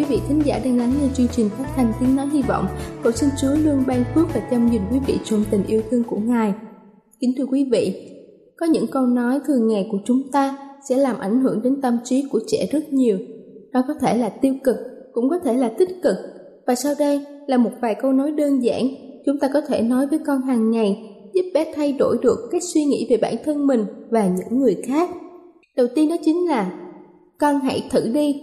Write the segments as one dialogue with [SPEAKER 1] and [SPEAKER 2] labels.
[SPEAKER 1] Quý vị khán giả đang lắng nghe chương trình phát thanh tiếng nói hy vọng. Cầu xin Chúa luôn ban phước và chăm nhìn quý vị trong tình yêu thương của Ngài. Kính thưa quý vị, có những câu nói thường ngày của chúng ta sẽ làm ảnh hưởng đến tâm trí của trẻ rất nhiều. nó có thể là tiêu cực, cũng có thể là tích cực. Và sau đây là một vài câu nói đơn giản chúng ta có thể nói với con hàng ngày giúp bé thay đổi được cách suy nghĩ về bản thân mình và những người khác. Đầu tiên đó chính là con hãy thử đi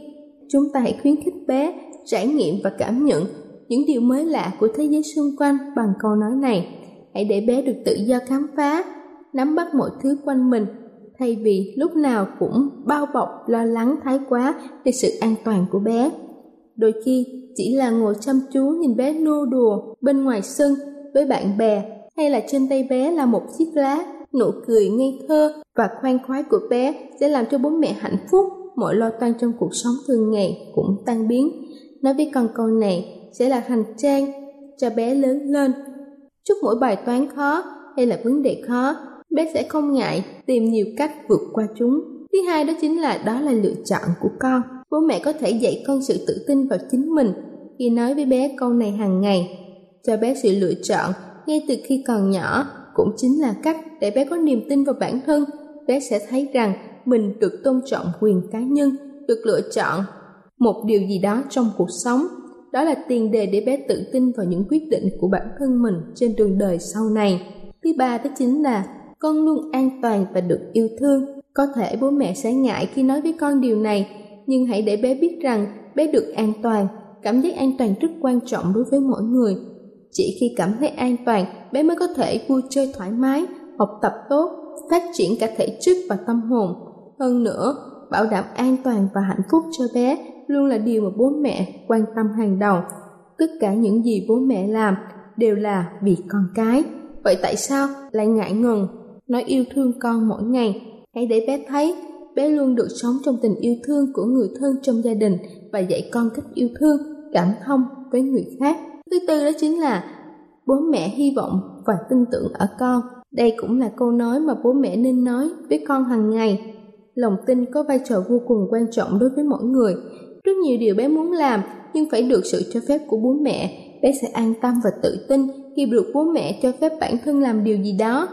[SPEAKER 1] chúng ta hãy khuyến khích bé trải nghiệm và cảm nhận những điều mới lạ của thế giới xung quanh bằng câu nói này. Hãy để bé được tự do khám phá, nắm bắt mọi thứ quanh mình, thay vì lúc nào cũng bao bọc, lo lắng, thái quá về sự an toàn của bé. Đôi khi, chỉ là ngồi chăm chú nhìn bé nô đùa bên ngoài sân với bạn bè, hay là trên tay bé là một chiếc lá nụ cười ngây thơ và khoan khoái của bé sẽ làm cho bố mẹ hạnh phúc mọi lo toan trong cuộc sống thường ngày cũng tan biến. Nói với con câu này sẽ là hành trang cho bé lớn lên. Chúc mỗi bài toán khó hay là vấn đề khó, bé sẽ không ngại tìm nhiều cách vượt qua chúng. Thứ hai đó chính là đó là lựa chọn của con. Bố mẹ có thể dạy con sự tự tin vào chính mình khi nói với bé câu này hàng ngày. Cho bé sự lựa chọn ngay từ khi còn nhỏ cũng chính là cách để bé có niềm tin vào bản thân. Bé sẽ thấy rằng mình được tôn trọng quyền cá nhân, được lựa chọn một điều gì đó trong cuộc sống. Đó là tiền đề để bé tự tin vào những quyết định của bản thân mình trên đường đời sau này. Thứ ba đó chính là con luôn an toàn và được yêu thương. Có thể bố mẹ sẽ ngại khi nói với con điều này, nhưng hãy để bé biết rằng bé được an toàn. Cảm giác an toàn rất quan trọng đối với mỗi người. Chỉ khi cảm thấy an toàn, bé mới có thể vui chơi thoải mái, học tập tốt, phát triển cả thể chất và tâm hồn hơn nữa, bảo đảm an toàn và hạnh phúc cho bé luôn là điều mà bố mẹ quan tâm hàng đầu. Tất cả những gì bố mẹ làm đều là vì con cái. Vậy tại sao lại ngại ngần nói yêu thương con mỗi ngày? Hãy để bé thấy bé luôn được sống trong tình yêu thương của người thân trong gia đình và dạy con cách yêu thương, cảm thông với người khác. Thứ tư đó chính là bố mẹ hy vọng và tin tưởng ở con. Đây cũng là câu nói mà bố mẹ nên nói với con hàng ngày lòng tin có vai trò vô cùng quan trọng đối với mỗi người. Rất nhiều điều bé muốn làm, nhưng phải được sự cho phép của bố mẹ. Bé sẽ an tâm và tự tin khi được bố mẹ cho phép bản thân làm điều gì đó.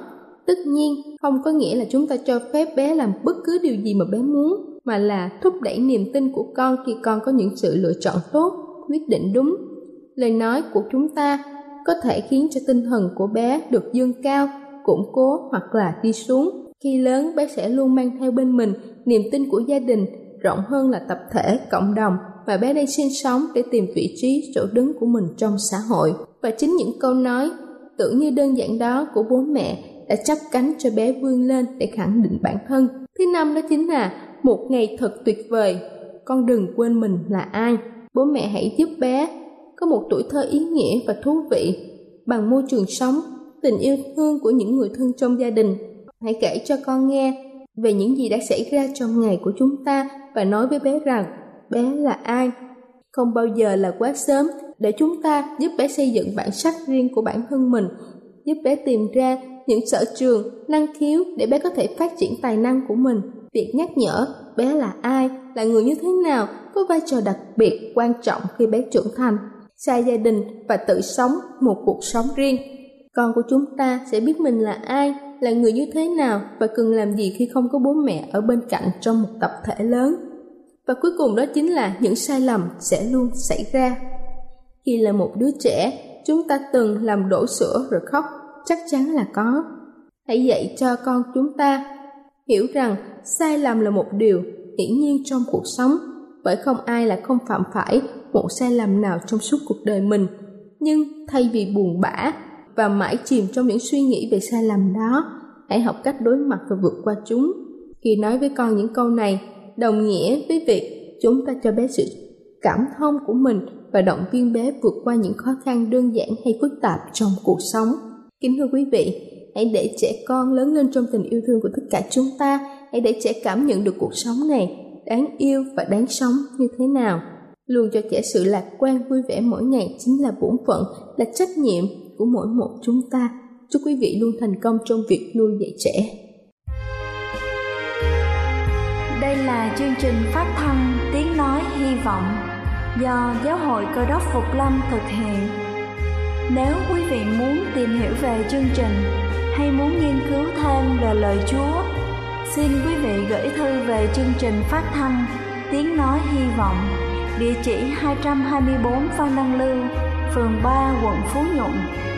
[SPEAKER 1] Tất nhiên, không có nghĩa là chúng ta cho phép bé làm bất cứ điều gì mà bé muốn, mà là thúc đẩy niềm tin của con khi con có những sự lựa chọn tốt, quyết định đúng. Lời nói của chúng ta có thể khiến cho tinh thần của bé được dương cao, củng cố hoặc là đi xuống khi lớn, bé sẽ luôn mang theo bên mình niềm tin của gia đình, rộng hơn là tập thể, cộng đồng và bé đang sinh sống để tìm vị trí chỗ đứng của mình trong xã hội. Và chính những câu nói tưởng như đơn giản đó của bố mẹ đã chấp cánh cho bé vươn lên để khẳng định bản thân. Thứ năm đó chính là một ngày thật tuyệt vời. Con đừng quên mình là ai. Bố mẹ hãy giúp bé có một tuổi thơ ý nghĩa và thú vị bằng môi trường sống tình yêu thương của những người thân trong gia đình hãy kể cho con nghe về những gì đã xảy ra trong ngày của chúng ta và nói với bé rằng, bé là ai? Không bao giờ là quá sớm để chúng ta giúp bé xây dựng bản sắc riêng của bản thân mình, giúp bé tìm ra những sở trường, năng khiếu để bé có thể phát triển tài năng của mình. Việc nhắc nhở bé là ai, là người như thế nào có vai trò đặc biệt quan trọng khi bé trưởng thành, xa gia đình và tự sống một cuộc sống riêng. Con của chúng ta sẽ biết mình là ai là người như thế nào và cần làm gì khi không có bố mẹ ở bên cạnh trong một tập thể lớn? Và cuối cùng đó chính là những sai lầm sẽ luôn xảy ra. Khi là một đứa trẻ, chúng ta từng làm đổ sữa rồi khóc, chắc chắn là có. Hãy dạy cho con chúng ta hiểu rằng sai lầm là một điều hiển nhiên trong cuộc sống, bởi không ai là không phạm phải một sai lầm nào trong suốt cuộc đời mình. Nhưng thay vì buồn bã và mãi chìm trong những suy nghĩ về sai lầm đó. Hãy học cách đối mặt và vượt qua chúng. Khi nói với con những câu này, đồng nghĩa với việc chúng ta cho bé sự cảm thông của mình và động viên bé vượt qua những khó khăn đơn giản hay phức tạp trong cuộc sống. Kính thưa quý vị, hãy để trẻ con lớn lên trong tình yêu thương của tất cả chúng ta. Hãy để trẻ cảm nhận được cuộc sống này, đáng yêu và đáng sống như thế nào. Luôn cho trẻ sự lạc quan, vui vẻ mỗi ngày chính là bổn phận, là trách nhiệm của mỗi một chúng ta. Chúc quý vị luôn thành công trong việc nuôi dạy trẻ.
[SPEAKER 2] Đây là chương trình phát thanh tiếng nói hy vọng do giáo hội cơ đốc phục lâm thực hiện. Nếu quý vị muốn tìm hiểu về chương trình hay muốn nghiên cứu thêm về lời chúa xin quý vị gửi thư về chương trình phát thanh tiếng nói hy vọng địa chỉ 224 Phan Đăng Lưu, phường 3, quận Phú Nhuận,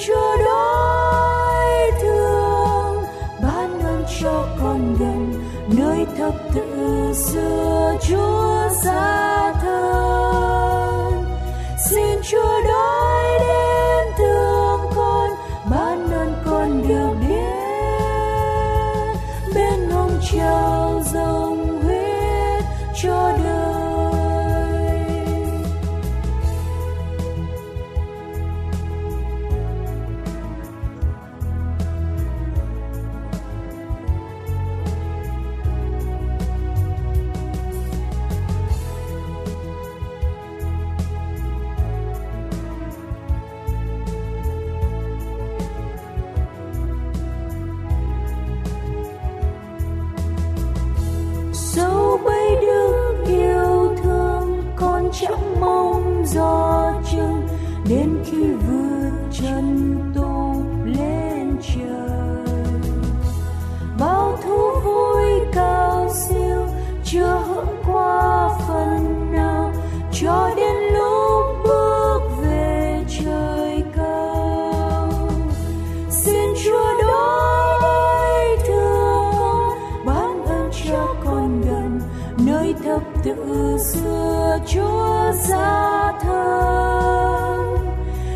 [SPEAKER 3] chúa đói thương ban nương cho con gần nơi thập tự xưa chúa ra. chẳng mong do chừng đến khi chúa ra thân.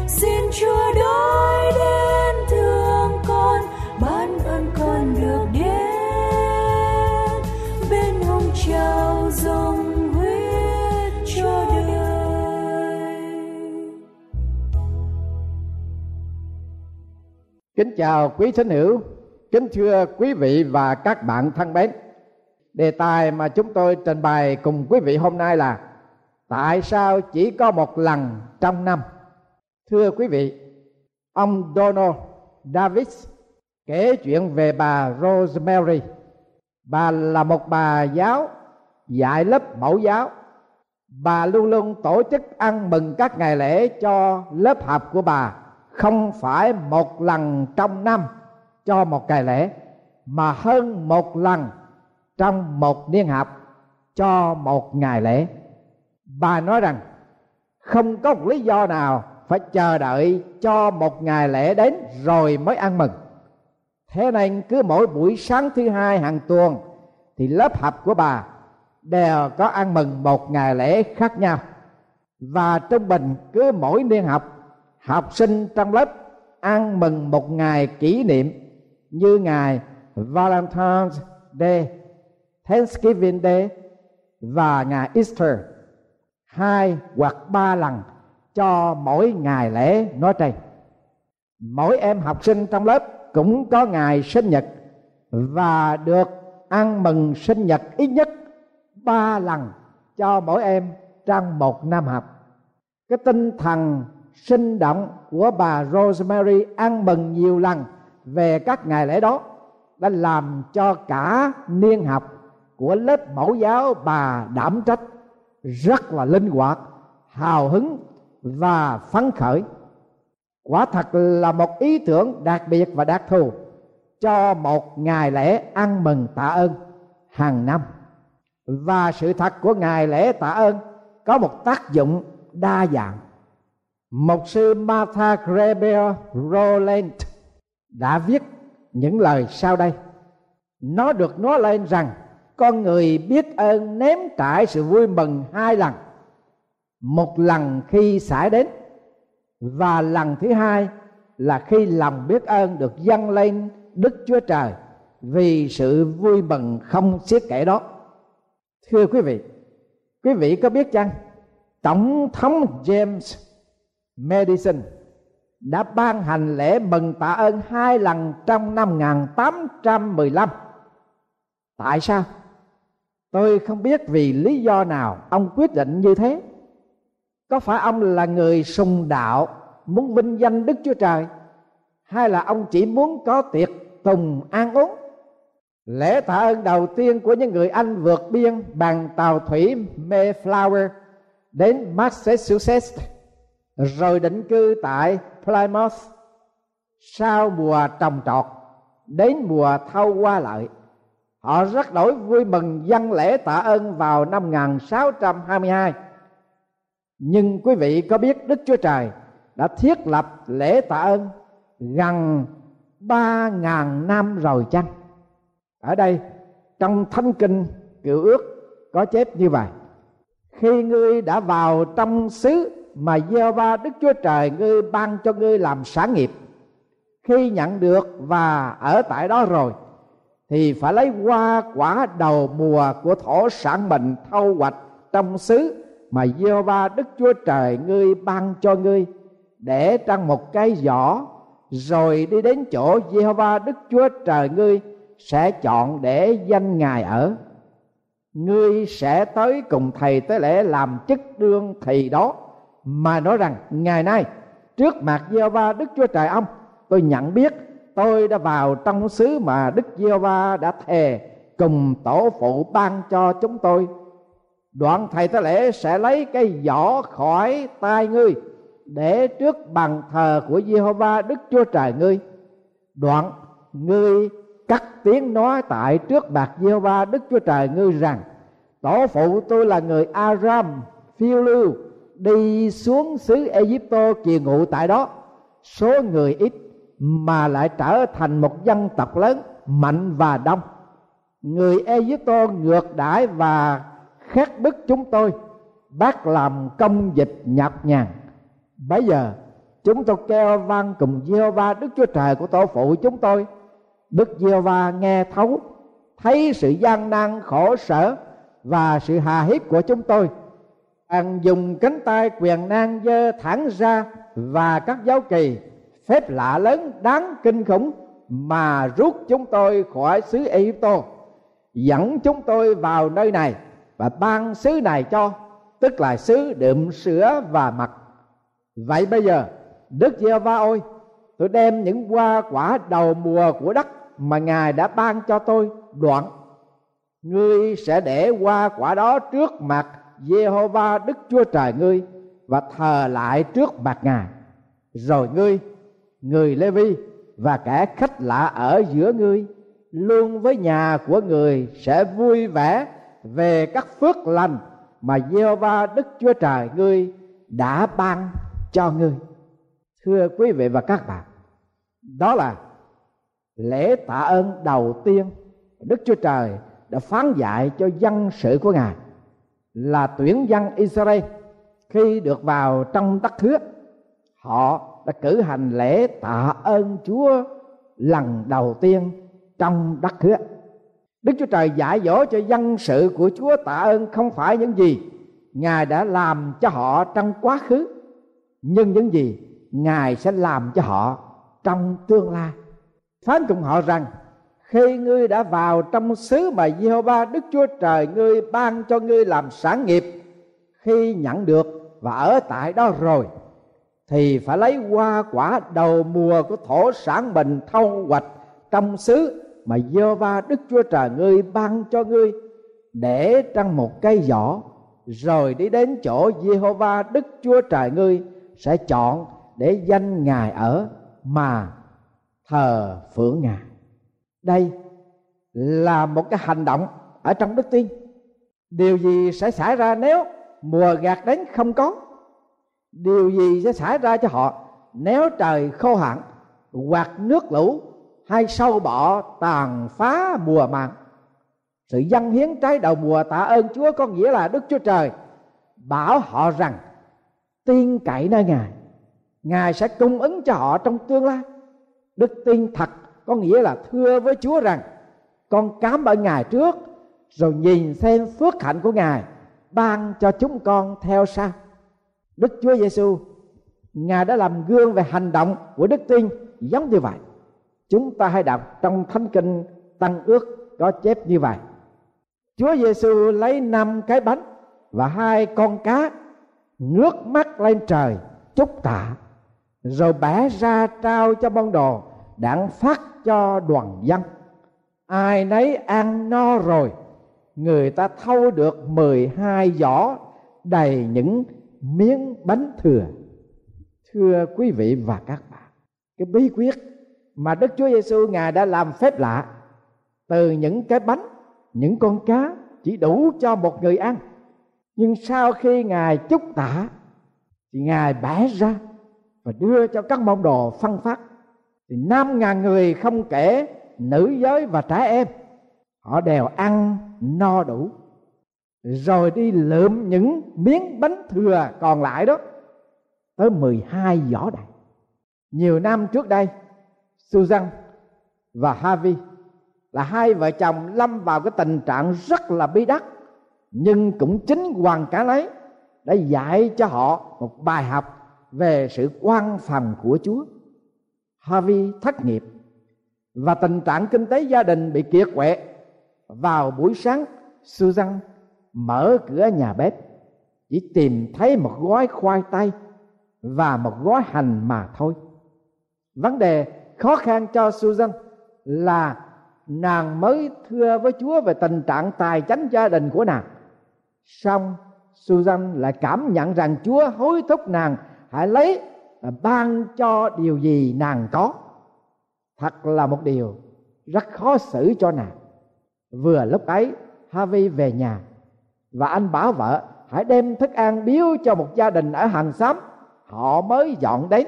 [SPEAKER 3] Xin chúa đói đến thương con, ban ơn con được đến. Bên hồng trào dòng huyết cho đời.
[SPEAKER 4] Kính chào quý thính hữu, kính thưa quý vị và các bạn thân mến. Đề tài mà chúng tôi trình bày cùng quý vị hôm nay là tại sao chỉ có một lần trong năm? Thưa quý vị, ông donald davis kể chuyện về bà rosemary. Bà là một bà giáo, dạy lớp mẫu giáo. Bà luôn luôn tổ chức ăn mừng các ngày lễ cho lớp học của bà. Không phải một lần trong năm cho một ngày lễ, mà hơn một lần trong một niên học cho một ngày lễ bà nói rằng, không có một lý do nào phải chờ đợi cho một ngày lễ đến rồi mới ăn mừng. Thế nên cứ mỗi buổi sáng thứ hai hàng tuần thì lớp học của bà đều có ăn mừng một ngày lễ khác nhau. Và trung bình cứ mỗi niên học học sinh trong lớp ăn mừng một ngày kỷ niệm như ngày Valentine's Day, Thanksgiving Day và ngày Easter hai hoặc ba lần cho mỗi ngày lễ nói trên mỗi em học sinh trong lớp cũng có ngày sinh nhật và được ăn mừng sinh nhật ít nhất ba lần cho mỗi em trong một năm học. Cái tinh thần sinh động của bà Rosemary ăn mừng nhiều lần về các ngày lễ đó đã làm cho cả niên học của lớp mẫu giáo bà đảm trách rất là linh hoạt, hào hứng và phấn khởi. Quả thật là một ý tưởng đặc biệt và đặc thù cho một ngày lễ ăn mừng tạ ơn hàng năm. Và sự thật của ngày lễ tạ ơn có một tác dụng đa dạng. Mục sư Martha Greber Rowland đã viết những lời sau đây. Nó được nói lên rằng con người biết ơn ném trải sự vui mừng hai lần. Một lần khi xảy đến, và lần thứ hai là khi lòng biết ơn được dâng lên đức chúa trời vì sự vui mừng không xiết kể đó. Thưa quý vị quý vị có biết chăng, tổng thống james madison đã ban hành lễ mừng tạ ơn hai lần trong năm 1815 tại sao? Tôi không biết vì lý do nào ông quyết định như thế. Có phải ông là người sùng đạo, muốn vinh danh đức chúa trời, hay là ông chỉ muốn có tiệc tùng an uống? Lễ tạ ơn đầu tiên của những người anh vượt biên bằng tàu thủy Mayflower đến Massachusetts, rồi định cư tại Plymouth sau mùa trồng trọt đến mùa thâu qua lại họ rất đổi vui mừng dân lễ tạ ơn vào năm 1622 nhưng quý vị có biết Đức Chúa Trời đã thiết lập lễ tạ ơn gần ba ngàn năm rồi chăng? Ở đây trong Thánh Kinh Cựu Ước có chép như vậy. Khi ngươi đã vào trong xứ mà gieo ba Đức Chúa Trời ngươi ban cho ngươi làm sản nghiệp, khi nhận được và ở tại đó rồi thì phải lấy hoa quả đầu mùa của thổ sản mình thâu hoạch trong xứ mà gieo ba Đức Chúa Trời ngươi ban cho ngươi, để trong một cái giỏ, rồi đi đến chỗ gieo ba Đức Chúa Trời ngươi sẽ chọn để danh ngài ở. Ngươi sẽ tới cùng thầy tới lễ làm chức đương thầy đó, mà nói rằng, ngày nay, trước mặt gieo ba Đức Chúa Trời ông, tôi nhận biết tôi đã vào trong xứ mà Đức giê va đã thề cùng tổ phụ ban cho chúng tôi. Đoạn thầy tế lễ sẽ lấy cái vỏ khỏi tay ngươi để trước bàn thờ của Giê-hô-va Đức Chúa Trời ngươi. Đoạn, ngươi cắt tiếng nói tại trước bạc Giê-hô-va Đức Chúa Trời ngươi rằng, tổ phụ tôi là người Aram, phiêu lưu, đi xuống xứ Egypto kỳ ngụ tại đó. Số người ít mà lại trở thành một dân tộc lớn, mạnh và đông. Người Egypto ngược đãi và khát bức chúng tôi, bác làm công dịch nhọc nhằn. Bây giờ, chúng tôi kêu vang cùng giê va đức chúa trời của tổ phụ chúng tôi. Đức giê va nghe thấu, thấy sự gian nan khổ sở và sự hà hiếp của chúng tôi. Anh dùng cánh tay quyền nan dơ thẳng ra và các giáo kỳ phép lạ lớn đáng kinh khủng mà rút chúng tôi khỏi xứ Egypto dẫn chúng tôi vào nơi này và ban xứ này cho tức là xứ đượm sữa và mật vậy bây giờ đức giê va ôi tôi đem những hoa quả đầu mùa của đất mà ngài đã ban cho tôi đoạn ngươi sẽ để hoa quả đó trước mặt Jehovah Đức Chúa Trời ngươi và thờ lại trước mặt Ngài. Rồi ngươi, người Lê Vi và kẻ khách lạ ở giữa ngươi luôn với nhà của người sẽ vui vẻ về các phước lành mà Jehovah Đức Chúa Trời ngươi đã ban cho ngươi. Thưa quý vị và các bạn, đó là lễ tạ ơn đầu tiên Đức Chúa Trời đã phán dạy cho dân sự của Ngài là tuyển dân Israel khi được vào trong đất hứa họ đã cử hành lễ tạ ơn Chúa lần đầu tiên trong đất hứa. Đức Chúa Trời dạy dỗ cho dân sự của Chúa tạ ơn không phải những gì Ngài đã làm cho họ trong quá khứ, Nhưng những gì Ngài sẽ làm cho họ trong tương lai. Phán cùng họ rằng, khi ngươi đã vào trong xứ mà Jehovah Đức Chúa Trời ngươi ban cho ngươi làm sản nghiệp, khi nhận được và ở tại đó rồi thì phải lấy hoa quả đầu mùa của thổ sản bình thâu hoạch trong xứ mà Jehovah Đức Chúa Trời ngươi ban cho ngươi để trong một cây giỏ. Rồi đi đến chỗ Jehovah Đức Chúa Trời ngươi sẽ chọn để danh Ngài ở mà thờ phượng Ngài. Đây là một cái hành động ở trong đức tin. Điều gì sẽ xảy ra nếu mùa gạt đến không có? Điều gì sẽ xảy ra cho họ nếu trời khô hạn, hoặc nước lũ, hay sâu bọ tàn phá mùa màng sự dân hiến trái đầu mùa tạ ơn chúa có nghĩa là đức chúa trời bảo họ rằng tin cậy nơi ngài ngài sẽ cung ứng cho họ trong tương lai đức tin thật có nghĩa là thưa với Chúa rằng, con cám ơn Ngài trước, rồi nhìn xem phước hạnh của Ngài ban cho chúng con theo sau. Đức Chúa Giêsu Ngài đã làm gương về hành động của đức tin giống như vậy. Chúng ta hãy đọc trong Thánh Kinh Tăng Ước có chép như vậy. Chúa Giêsu lấy năm cái bánh và hai con cá, ngước mắt lên trời, chúc tạ rồi bẻ ra trao cho môn đồ đặng phát cho đoàn dân ai nấy ăn no rồi, người ta thâu được 12 giỏ đầy những miếng bánh thừa. Thưa quý vị và các bạn, cái bí quyết mà Đức Chúa Giêsu ngài đã làm phép lạ, từ những cái bánh, những con cá chỉ đủ cho một người ăn. Nhưng sau khi ngài chúc tạ thì ngài bẻ ra và đưa cho các môn đồ phân phát. Thì năm ngàn người không kể nữ giới và trẻ em, họ đều ăn no đủ rồi đi lượm những miếng bánh thừa còn lại đó tới 12 giỏ đầy nhiều năm trước đây, Susan và Harvey là hai vợ chồng lâm vào cái tình trạng rất là bi đắc nhưng cũng chính hoàn cảnh lấy đã dạy cho họ một bài học về sự quan phòng của Chúa. Harvey thất nghiệp và tình trạng kinh tế gia đình bị kiệt quệ. Vào buổi sáng, Susan mở cửa nhà bếp, chỉ tìm thấy một gói khoai tây và một gói hành mà thôi. Vấn đề khó khăn cho Susan là nàng mới thưa với Chúa về tình trạng tài chánh gia đình của nàng. Xong, Susan lại cảm nhận rằng Chúa hối thúc nàng hãy lấy ban cho điều gì nàng có. Thật là một điều rất khó xử cho nàng. Vừa lúc ấy, Harvey về nhà và anh bảo vợ, hãy đem thức ăn biếu cho một gia đình ở hàng xóm, họ mới dọn đến.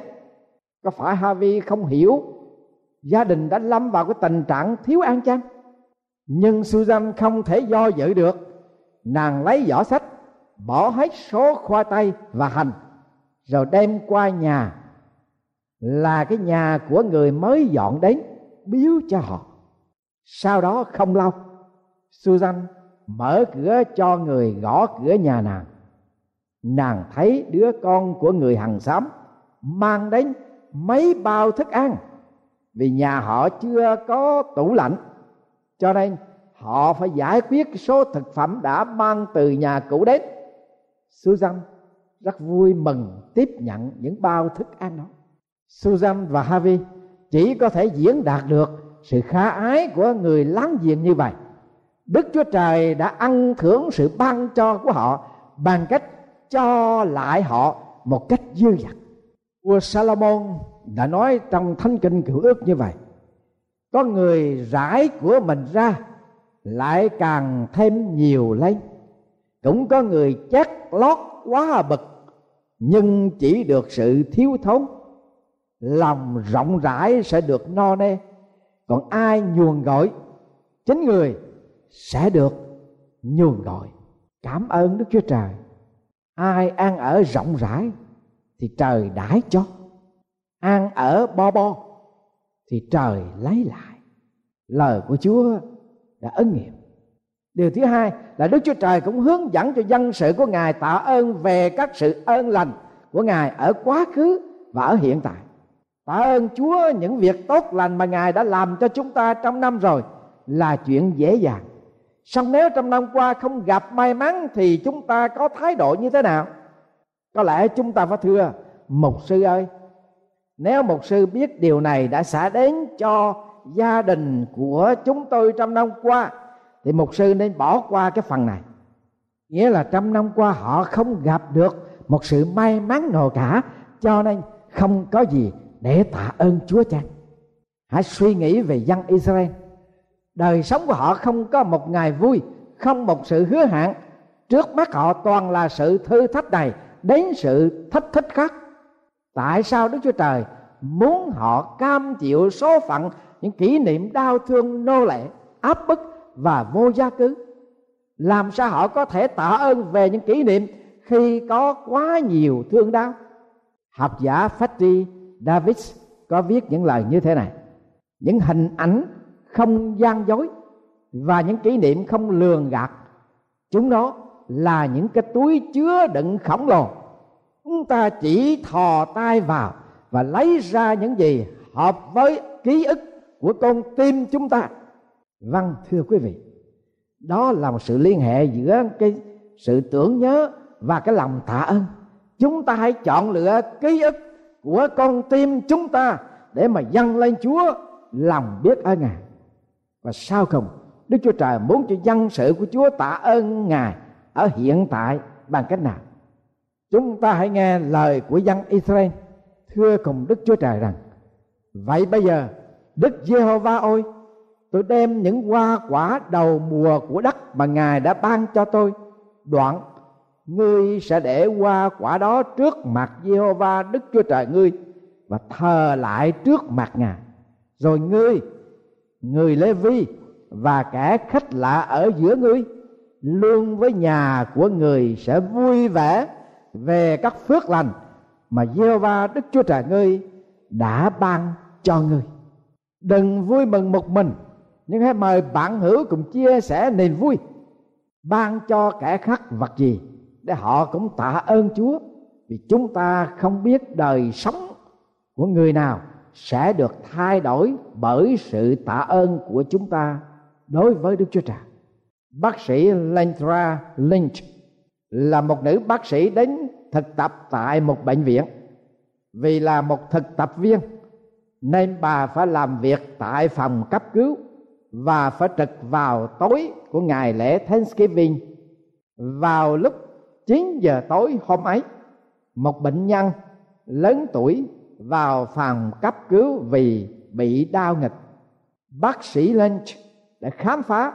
[SPEAKER 4] Có phải Harvey không hiểu gia đình đã lâm vào cái tình trạng thiếu ăn chăng nhưng Susan không thể do dự được. Nàng lấy giỏ sách, bỏ hết số khoai tây và hành, rồi đem qua nhà. Là cái nhà của người mới dọn đến, biếu cho họ. Sau đó không lâu, Susan mở cửa cho người gõ cửa nhà nàng. Nàng thấy đứa con của người hàng xóm mang đến mấy bao thức ăn. Vì nhà họ chưa có tủ lạnh, cho nên họ phải giải quyết số thực phẩm đã mang từ nhà cũ đến. Susan rất vui mừng tiếp nhận những bao thức ăn đó. Susan và Harvey chỉ có thể diễn đạt được sự khá ái của người láng giềng như vậy. Đức Chúa Trời đã ăn thưởng sự ban cho của họ, bằng cách cho lại họ một cách dư dật. Vua Salomon đã nói trong Thánh Kinh Cựu Ước như vậy. Có người rải của mình ra, lại càng thêm nhiều lên. Cũng có người chát lót quá bực, nhưng chỉ được sự thiếu thốn lòng rộng rãi sẽ được no nê, còn ai nhuồn gọi chính người sẽ được nhường gọi cảm ơn đức chúa trời. Ai ăn ở rộng rãi thì trời đãi cho. Ăn ở bo bo thì trời lấy lại. Lời của chúa đã ứng nghiệm. Điều thứ hai là đức chúa trời cũng hướng dẫn cho dân sự của ngài tạ ơn về các sự ơn lành của ngài ở quá khứ và ở hiện tại. Tạ ơn chúa, những việc tốt lành mà ngài đã làm cho chúng ta trong năm rồi là chuyện dễ dàng song nếu trong năm qua không gặp may mắn thì chúng ta có thái độ như thế nào? Có lẽ chúng ta phải thưa, mục sư ơi, nếu mục sư biết điều này đã xả đến cho gia đình của chúng tôi trong năm qua, thì mục sư nên bỏ qua cái phần này. Nghĩa là trong năm qua họ không gặp được một sự may mắn nào cả, cho nên không có gì để tạ ơn Chúa cha. hãy suy nghĩ về dân Israel đời sống của họ không có một ngày vui, không một sự hứa hẹn. trước mắt họ toàn là sự thư thách này đến sự thách thức khác. Tại sao đức chúa trời muốn họ cam chịu số phận những kỷ niệm đau thương, nô lệ, áp bức và vô gia cư? Làm sao họ có thể tạ ơn về những kỷ niệm khi có quá nhiều thương đau? Học giả Fatty Davis có viết những lời như thế này. Những hình ảnh không gian dối và những kỷ niệm không lường gạt. Chúng nó là những cái túi chứa đựng khổng lồ. Chúng ta chỉ thò tay vào và lấy ra những gì hợp với ký ức của con tim chúng ta. Vâng thưa quý vị, đó là một sự liên hệ giữa cái sự tưởng nhớ và cái lòng tạ ơn. Chúng ta hãy chọn lựa ký ức của con tim chúng ta để mà dâng lên chúa lòng biết ơn ngài và sau cùng, đức chúa trời muốn cho dân sự của chúa tạ ơn ngài ở hiện tại bằng cách nào? Chúng ta hãy nghe lời của dân israel thưa cùng đức chúa trời rằng, vậy bây giờ, đức giê-hô-va ôi, tôi đem những hoa quả đầu mùa của đất mà ngài đã ban cho tôi đoạn. Ngươi sẽ để hoa quả đó trước mặt giê-hô-va đức chúa trời ngươi và thờ lại trước mặt ngài. Rồi ngươi người lê vi và kẻ khách lạ ở giữa ngươi, luôn với nhà của người sẽ vui vẻ về các phước lành mà gieo va đức chúa trời ngươi đã ban cho ngươi. Đừng vui mừng một mình, nhưng hãy mời bạn hữu cùng chia sẻ niềm vui, ban cho kẻ khác vật gì để họ cũng tạ ơn chúa, vì chúng ta không biết đời sống của người nào sẽ được thay đổi bởi sự tạ ơn của chúng ta đối với Đức Chúa Trời. Bác sĩ Lentra Lynch là một nữ bác sĩ đến thực tập tại một bệnh viện. Vì là một thực tập viên nên bà phải làm việc tại phòng cấp cứu và phải trực vào tối của ngày lễ Thanksgiving. Vào lúc 9 giờ tối hôm ấy, một bệnh nhân lớn tuổi vào phòng cấp cứu vì bị đau nghịch bác sĩ Lynch đã khám phá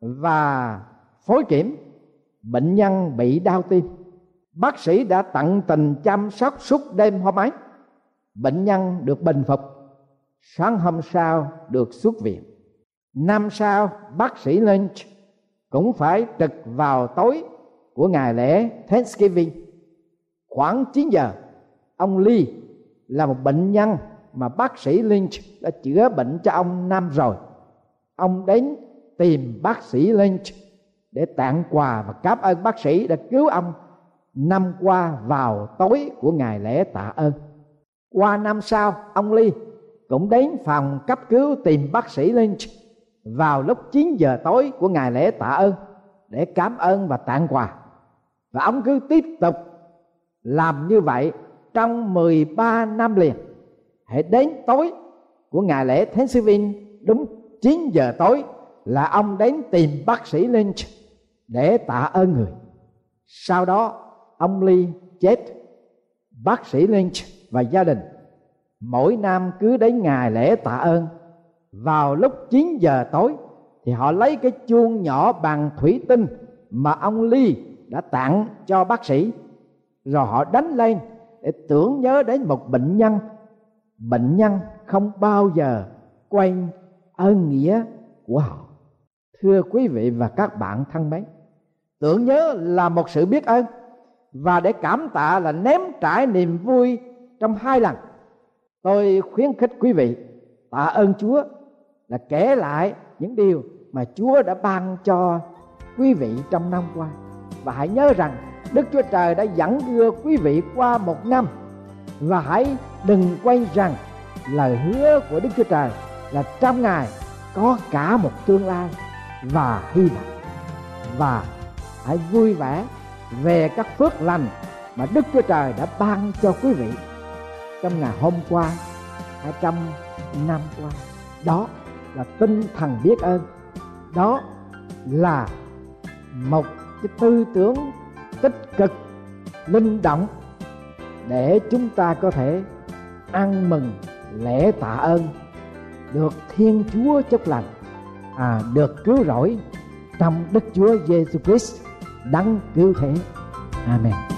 [SPEAKER 4] và phối kiểm bệnh nhân bị đau tim. Bác sĩ đã tận tình chăm sóc suốt đêm hôm ấy bệnh nhân được bình phục. Sáng hôm sau được xuất viện. Năm sau, bác sĩ Lynch cũng phải trực vào tối của ngày lễ Thanksgiving. Khoảng 9 giờ, ông Lee là một bệnh nhân mà bác sĩ Lynch đã chữa bệnh cho ông năm rồi. Ông đến tìm bác sĩ Lynch để tặng quà và cảm ơn bác sĩ đã cứu ông năm qua vào tối của ngày lễ tạ ơn. Qua năm sau, ông Lee cũng đến phòng cấp cứu tìm bác sĩ Lynch vào lúc 9 giờ tối của ngày lễ tạ ơn để cảm ơn và tặng quà. Và ông cứ tiếp tục làm như vậy trong 13 năm liền. Hãy đến tối của ngày lễ Thanksgiving đúng 9 giờ tối, là ông đến tìm bác sĩ Lynch để tạ ơn người. Sau đó, ông Ly chết. Bác sĩ Lynch và gia đình, mỗi năm cứ đến ngày lễ tạ ơn. Vào lúc 9 giờ tối thì họ lấy cái chuông nhỏ bằng thủy tinh mà ông Ly đã tặng cho bác sĩ. Rồi họ đánh lên để tưởng nhớ đến một bệnh nhân. Bệnh nhân không bao giờ quên ơn nghĩa của họ. Thưa quý vị và các bạn thân mến, tưởng nhớ là một sự biết ơn và để cảm tạ là ném trải niềm vui trong hai lần. Tôi khuyến khích quý vị tạ ơn chúa là kể lại những điều mà chúa đã ban cho quý vị trong năm qua. Và hãy nhớ rằng đức chúa trời đã dẫn đưa quý vị qua một năm. Và hãy đừng quên rằng lời hứa của đức chúa trời là trong ngài có cả một tương lai và hy vọng. Và hãy vui vẻ về các phước lành mà Đức Chúa Trời đã ban cho quý vị trong ngày hôm qua hay trong năm qua. Đó là tinh thần biết ơn. Đó là một cái tư tưởng tích cực, linh động để chúng ta có thể ăn mừng, lễ tạ ơn được thiên chúa chúc lành. À được cứu rỗi trong đức chúa giêsu christ đấng cứu thế. Amen.